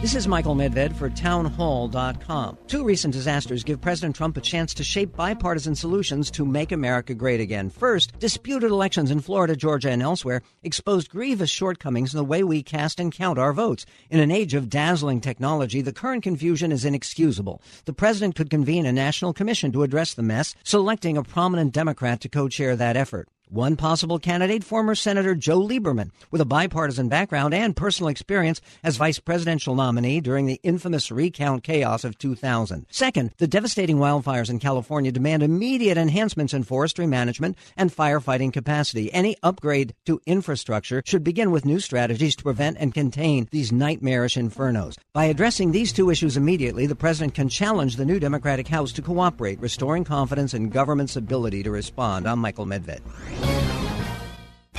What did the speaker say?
This is Michael Medved for townhall.com. Two recent disasters give President Trump a chance to shape bipartisan solutions to make America great again. First, disputed elections in Florida, Georgia, and elsewhere exposed grievous shortcomings in the way we cast and count our votes. In an age of dazzling technology, the current confusion is inexcusable. The president could convene a national commission to address the mess, selecting a prominent Democrat to co-chair that effort. One possible candidate, former Senator Joe Lieberman, with a bipartisan background and personal experience as vice presidential nominee during the infamous recount chaos of 2000. Second, the devastating wildfires in California demand immediate enhancements in forestry management and firefighting capacity. Any upgrade to infrastructure should begin with new strategies to prevent and contain these nightmarish infernos. By addressing these two issues immediately, the president can challenge the new Democratic House to cooperate, restoring confidence in government's ability to respond. I'm Michael Medved